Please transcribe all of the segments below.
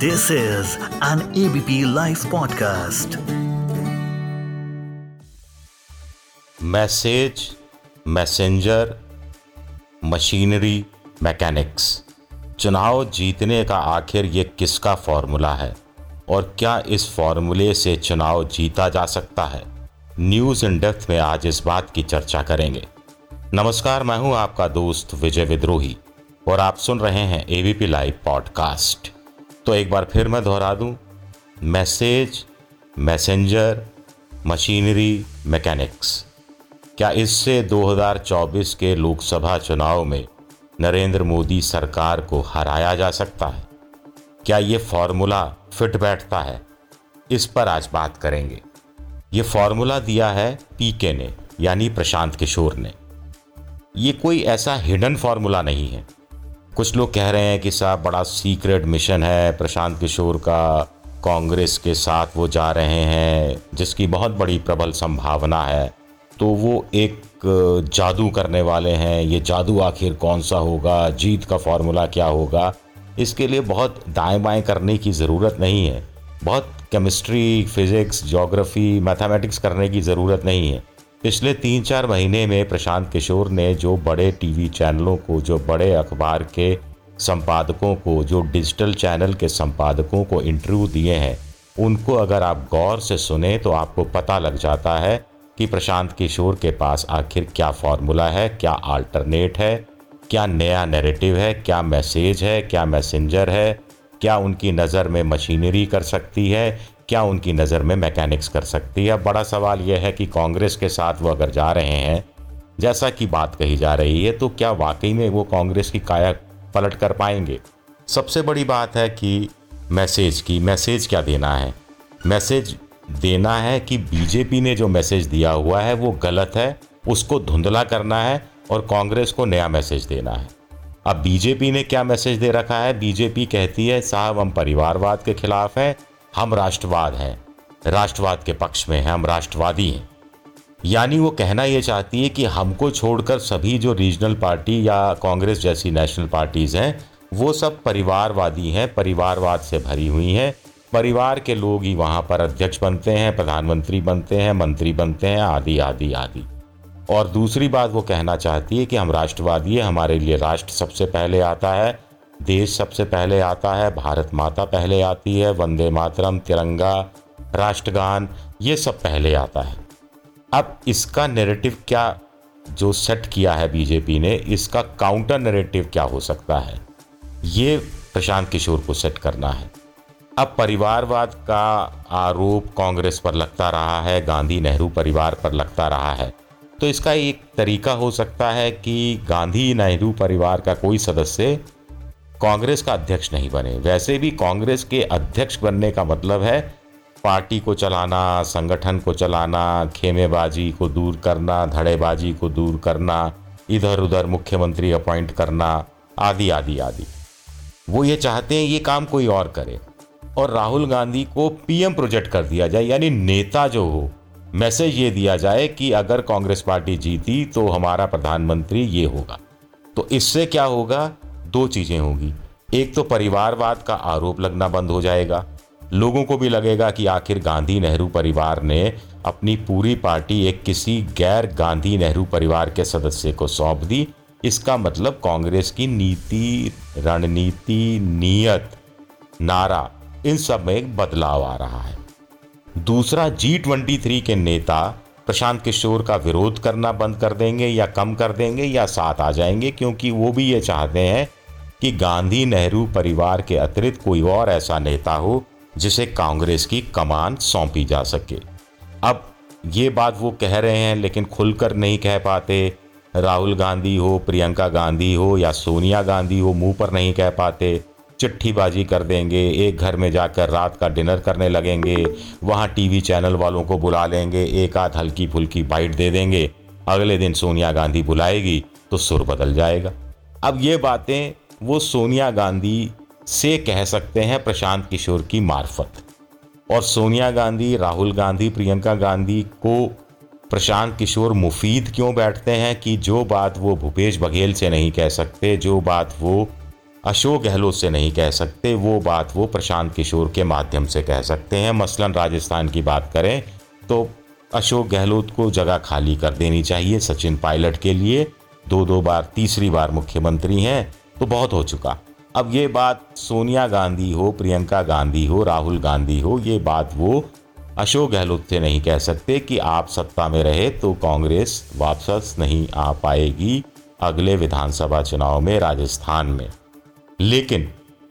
This is an ABP Life podcast. Message messenger machinery mechanics चुनाव जीतने का आखिर ये किसका फॉर्मूला है? और क्या इस फॉर्मूले से चुनाव जीता जा सकता है? न्यूज़ इन डेप्थ में आज इस बात की चर्चा करेंगे। नमस्कार, मैं हूँ आपका दोस्त विजय विद्रोही, और आप सुन रहे हैं एबीपी लाइव पॉडकास्ट तो एक बार फिर मैं दोहरा दूँ। Message, messenger, machinery, mechanics. क्या इससे 2024 के लोकसभा चुनाव में नरेंद्र मोदी सरकार को हराया जा सकता है? क्या ये फॉर्मूला फिट बैठता है? इस पर आज बात करेंगे। ये फॉर्मूला दिया है पीके ने, यानी प्रशांत किशोर ने। ये कोई ऐसा हिडन फॉर्मूला नहीं है। कुछ लोग कह रहे हैं कि साहब, बड़ा सीक्रेट मिशन है प्रशांत किशोर का। कांग्रेस के साथ वो जा रहे हैं, जिसकी बहुत बड़ी प्रबल संभावना है। तो वो एक जादू करने वाले हैं। ये जादू आखिर कौन सा होगा? जीत का फॉर्मूला क्या होगा? इसके लिए बहुत दाएँ बाएँ करने की ज़रूरत नहीं है। बहुत केमिस्ट्री फिज़िक्स जोग्राफ़ी मैथमेटिक्स करने की ज़रूरत नहीं है। पिछले तीन चार महीने में प्रशांत किशोर ने जो बड़े टीवी चैनलों को, जो बड़े अखबार के संपादकों को, जो डिजिटल चैनल के संपादकों को इंटरव्यू दिए हैं, उनको अगर आप गौर से सुने तो आपको पता लग जाता है कि प्रशांत किशोर के पास आखिर क्या फॉर्मूला है, क्या अल्टरनेट है, क्या नया नैरेटिव है, क्या मैसेज है, क्या मैसेंजर है, क्या उनकी नज़र में मशीनरी कर सकती है क्या उनकी नज़र में मैकेनिक्स कर सकती है? बड़ा सवाल यह है कि कांग्रेस के साथ वो अगर जा रहे हैं, जैसा कि बात कही जा रही है तो क्या वाकई में वो कांग्रेस की काया पलट कर पाएँगे? सबसे बड़ी बात है कि मैसेज की, मैसेज क्या देना है? मैसेज देना है कि बीजेपी ने जो मैसेज दिया हुआ है, वो गलत है, उसको धुंधला करना है और कांग्रेस को नया मैसेज देना है। अब बीजेपी ने क्या मैसेज दे रखा है? बीजेपी कहती है, साहब हम परिवारवाद के खिलाफ हैं हम राष्ट्रवाद हैं। राष्ट्रवाद के पक्ष में हैं, हम राष्ट्रवादी हैं। यानी वो कहना ये चाहती है कि हमको छोड़कर सभी जो रीजनल पार्टी या कांग्रेस जैसी नेशनल पार्टीज़ हैं, वो सब परिवारवादी हैं, परिवारवाद से भरी हुई हैं। परिवार के लोग ही वहाँ पर अध्यक्ष बनते हैं, प्रधानमंत्री बनते हैं, मंत्री बनते हैं, आदि आदि आदि। और दूसरी बात वो कहना चाहती है कि हम राष्ट्रवादी हैं, हमारे लिए राष्ट्र सबसे पहले आता है देश सबसे पहले आता है, भारत माता पहले आती है, वंदे मातरम, तिरंगा, राष्ट्रगान, ये सब पहले आता है। अब इसका नैरेटिव क्या जो सेट किया है बीजेपी ने, इसका काउंटर नैरेटिव क्या हो सकता है? ये प्रशांत किशोर को सेट करना है। अब परिवारवाद का आरोप कांग्रेस पर लगता रहा है, गांधी नेहरू परिवार पर लगता रहा है। तो इसका एक तरीका हो सकता है कि गांधी नेहरू परिवार का कोई सदस्य कांग्रेस का अध्यक्ष नहीं बने। वैसे भी कांग्रेस के अध्यक्ष बनने का मतलब है पार्टी को चलाना, संगठन को चलाना, खेमेबाजी को दूर करना, धड़ेबाजी को दूर करना इधर उधर मुख्यमंत्री अपॉइंट करना, आदि आदि आदि। वो ये चाहते हैं ये काम कोई और करे। और राहुल गांधी को पीएम प्रोजेक्ट कर दिया जाए, यानी नेता जो हो, मैसेज ये दिया जाए कि अगर कांग्रेस पार्टी जीती तो हमारा प्रधानमंत्री ये होगा। तो इससे क्या होगा? दो चीज़ें होंगी। एक तो परिवारवाद का आरोप लगना बंद हो जाएगा। लोगों को भी लगेगा कि आखिर गांधी नेहरू परिवार ने अपनी पूरी पार्टी एक किसी गैर गांधी नेहरू परिवार के सदस्य को सौंप दी। इसका मतलब कांग्रेस की नीति, रणनीति, नियत, नारा, इन सब में एक बदलाव आ रहा है। दूसरा जी ट्वेंटी थ्री के नेता प्रशांत किशोर का विरोध करना बंद कर देंगे या कम कर देंगे या साथ आ जाएँगे, क्योंकि वो भी ये चाहते हैं कि गांधी नेहरू परिवार के अतिरिक्त कोई और ऐसा नेता हो जिसे कांग्रेस की कमान सौंपी जा सके। अब ये बात वो कह रहे हैं, लेकिन खुलकर नहीं कह पाते। राहुल गांधी हो, प्रियंका गांधी हो, या सोनिया गांधी हो, मुँह पर नहीं कह पाते। चिट्ठीबाजी कर देंगे, एक घर में जाकर रात का डिनर करने लगेंगे, वहाँ टीवी चैनल वालों को बुला लेंगे, एक आध हल्की फुल्की बाइट दे देंगे, अगले दिन सोनिया गांधी बुलाएगी तो सुर बदल जाएगा। अब ये बातें वो सोनिया गांधी से कह सकते हैं प्रशांत किशोर की मार्फत। और सोनिया गांधी, राहुल गांधी, प्रियंका गांधी को प्रशांत किशोर मुफीद क्यों बैठते हैं कि जो बात वो भूपेश बघेल से नहीं कह सकते, जो बात वो अशोक गहलोत से नहीं कह सकते, वो बात वो प्रशांत किशोर के माध्यम से कह सकते हैं। मसलन राजस्थान की बात करें तो अशोक गहलोत को जगह खाली कर देनी चाहिए सचिन पायलट के लिए। दो दो बार, तीसरी बार मुख्यमंत्री हैं। तो बहुत हो चुका। अब ये बात सोनिया गांधी हो, प्रियंका गांधी हो, राहुल गांधी हो, ये बात वो अशोक गहलोत से नहीं कह सकते कि आप सत्ता में रहे तो कांग्रेस वापस नहीं आ पाएगी अगले विधानसभा चुनाव में, राजस्थान में। लेकिन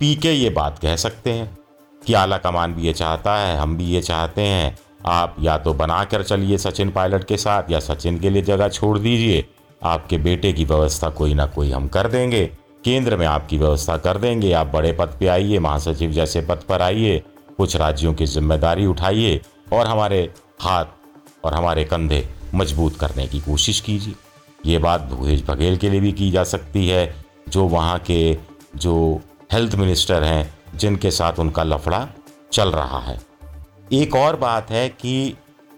पीके ये बात कह सकते हैं कि आला कमान भी ये चाहता है, हम भी ये चाहते हैं। आप या तो बना कर चलिए सचिन पायलट के साथ या सचिन के लिए जगह छोड़ दीजिए। आपके बेटे की व्यवस्था कोई ना कोई हम कर देंगे। केंद्र में आपकी व्यवस्था कर देंगे। आप बड़े पद पे आइए, महासचिव जैसे पद पर आइए, कुछ राज्यों की ज़िम्मेदारी उठाइए और हमारे हाथ और हमारे कंधे मज़बूत करने की कोशिश कीजिए। ये बात भूपेश बघेल के लिए भी की जा सकती है, जो वहाँ के जो हेल्थ मिनिस्टर हैं, जिनके साथ उनका लफड़ा चल रहा है। एक और बात है कि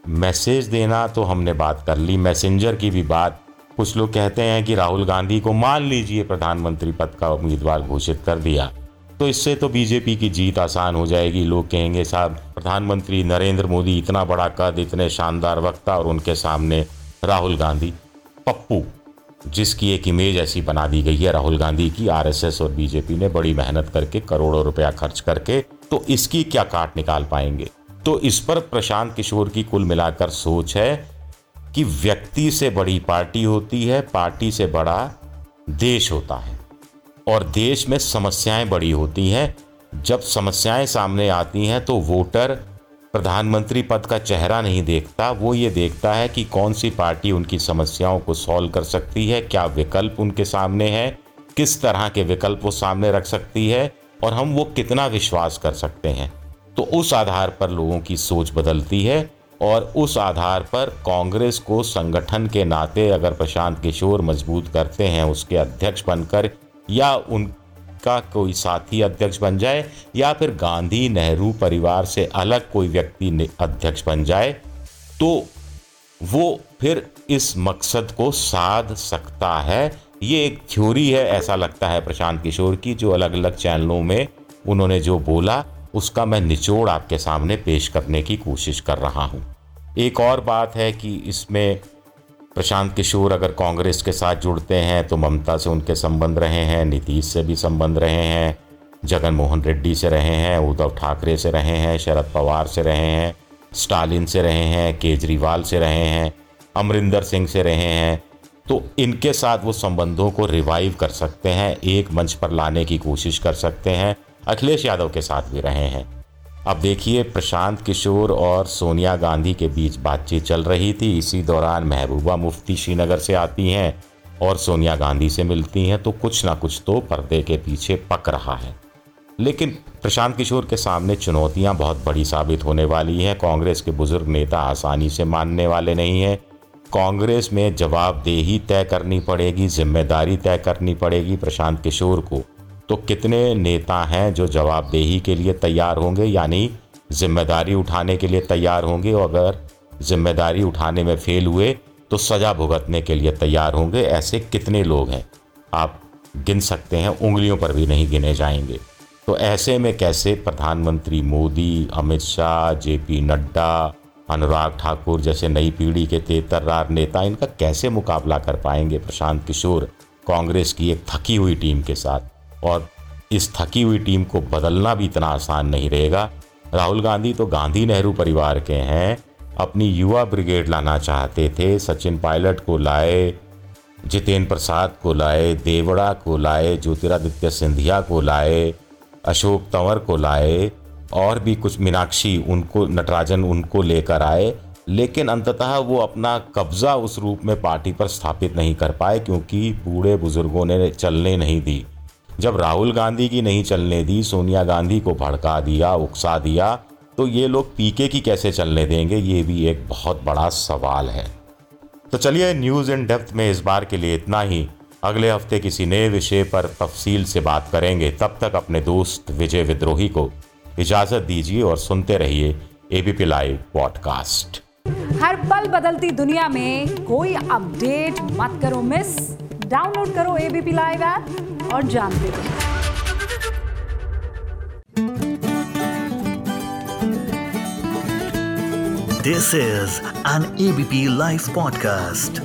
मैसेज देना तो हमने बात कर ली, मैसेंजर की भी बात कुछ लोग कहते हैं कि राहुल गांधी को मान लीजिए प्रधानमंत्री पद का उम्मीदवार घोषित कर दिया। तो इससे तो बीजेपी की जीत आसान हो जाएगी, लोग कहेंगे, साहब, प्रधानमंत्री नरेंद्र मोदी इतना बड़ा कद, इतने शानदार वक्ता और उनके सामने राहुल गांधी। पप्पू, जिसकी एक इमेज ऐसी बना दी गई है, राहुल गांधी की आरएसएस और बीजेपी ने बड़ी मेहनत करके करोड़ों रुपया खर्च करके तो इसकी क्या काट निकाल पाएँगे? तो इस पर प्रशांत किशोर की कुल मिलाकर सोच है कि व्यक्ति से बड़ी पार्टी होती है, पार्टी से बड़ा देश होता है। और देश में समस्याएँ बड़ी होती हैं। जब समस्याएँ सामने आती हैं तो वोटर प्रधानमंत्री पद का चेहरा नहीं देखता। वो ये देखता है कि कौन सी पार्टी उनकी समस्याओं को सॉल्व कर सकती है, क्या विकल्प उनके सामने है, किस तरह के विकल्प वो सामने रख सकती है, और हम वो कितना विश्वास कर सकते हैं। तो उस आधार पर लोगों की सोच बदलती है। और उस आधार पर कांग्रेस को संगठन के नाते अगर प्रशांत किशोर मज़बूत करते हैं, उसके अध्यक्ष बनकर, या उनका कोई साथी अध्यक्ष बन जाए, या फिर गांधी नेहरू परिवार से अलग कोई व्यक्ति अध्यक्ष बन जाए तो वो फिर इस मकसद को साध सकता है। ये एक थ्योरी है, ऐसा लगता है प्रशांत किशोर की, जो अलग अलग चैनलों में उन्होंने जो बोला। उसका मैं निचोड़ आपके सामने पेश करने की कोशिश कर रहा हूँ। एक और बात है कि इसमें प्रशांत किशोर अगर कांग्रेस के साथ जुड़ते हैं तो ममता से उनके संबंध रहे हैं, नीतीश से भी संबंध रहे हैं जगन मोहन रेड्डी से रहे हैं, उद्धव ठाकरे से रहे हैं, शरद पवार से रहे हैं, स्टालिन से रहे हैं, केजरीवाल से रहे हैं, अमरिंदर सिंह से रहे हैं तो इनके साथ वो संबंधों को रिवाइव कर सकते हैं, एक मंच पर लाने की कोशिश कर सकते हैं अखिलेश यादव के साथ भी रहे हैं। अब देखिए, प्रशांत किशोर और सोनिया गांधी के बीच बातचीत चल रही थी। इसी दौरान महबूबा मुफ्ती श्रीनगर से आती हैं और सोनिया गांधी से मिलती हैं तो कुछ ना कुछ तो पर्दे के पीछे पक रहा है। लेकिन प्रशांत किशोर के सामने चुनौतियाँ बहुत बड़ी साबित होने वाली हैं। कांग्रेस के बुज़ुर्ग नेता आसानी से मानने वाले नहीं हैं। कांग्रेस में जवाबदेही तय करनी पड़ेगी, ज़िम्मेदारी तय करनी पड़ेगी प्रशांत किशोर को। तो कितने नेता हैं जो जवाबदेही के लिए तैयार होंगे, यानी ज़िम्मेदारी उठाने के लिए तैयार होंगे, और अगर ज़िम्मेदारी उठाने में फेल हुए तो सजा भुगतने के लिए तैयार होंगे। ऐसे कितने लोग हैं? आप गिन सकते हैं, उंगलियों पर भी नहीं गिने जाएँगे। तो ऐसे में कैसे प्रधानमंत्री मोदी, अमित शाह जे पी नड्डा, अनुराग ठाकुर जैसे नई पीढ़ी के तेतर्रार नेता, इनका कैसे मुकाबला कर पाएँगे? प्रशांत किशोर, कांग्रेस की एक थकी हुई टीम के साथ। और इस थकी हुई टीम को बदलना भी इतना आसान नहीं रहेगा। राहुल गांधी तो गांधी नेहरू परिवार के हैं। अपनी युवा ब्रिगेड लाना चाहते थे। सचिन पायलट को लाए, जितेंद्र प्रसाद को लाए, देवड़ा को लाए, ज्योतिरादित्य सिंधिया को लाए, अशोक तंवर को लाए, और भी कुछ मीनाक्षी उनको, नटराजन उनको लेकर आए। लेकिन अंततः वो अपना कब्ज़ा उस रूप में पार्टी पर स्थापित नहीं कर पाए, क्योंकि बूढ़े बुज़ुर्गों ने चलने नहीं दी। जब राहुल गांधी की नहीं चलने दी, सोनिया गांधी को भड़का दिया, उकसा दिया तो ये लोग पीके की कैसे चलने देंगे? ये भी एक बहुत बड़ा सवाल है। तो चलिए न्यूज़ इन डेप्थ में इस बार के लिए इतना ही। अगले हफ़्ते किसी नए विषय पर तफसील से बात करेंगे। तब तक अपने दोस्त विजय विद्रोही को इजाज़त दीजिए और सुनते रहिए एबीपी लाइव पॉडकास्ट हर पल बदलती दुनिया में कोई अपडेट मत करो, मिस। डाउनलोड करो एबीपी लाइव ऐप और जानते रहो। This is an ABP live podcast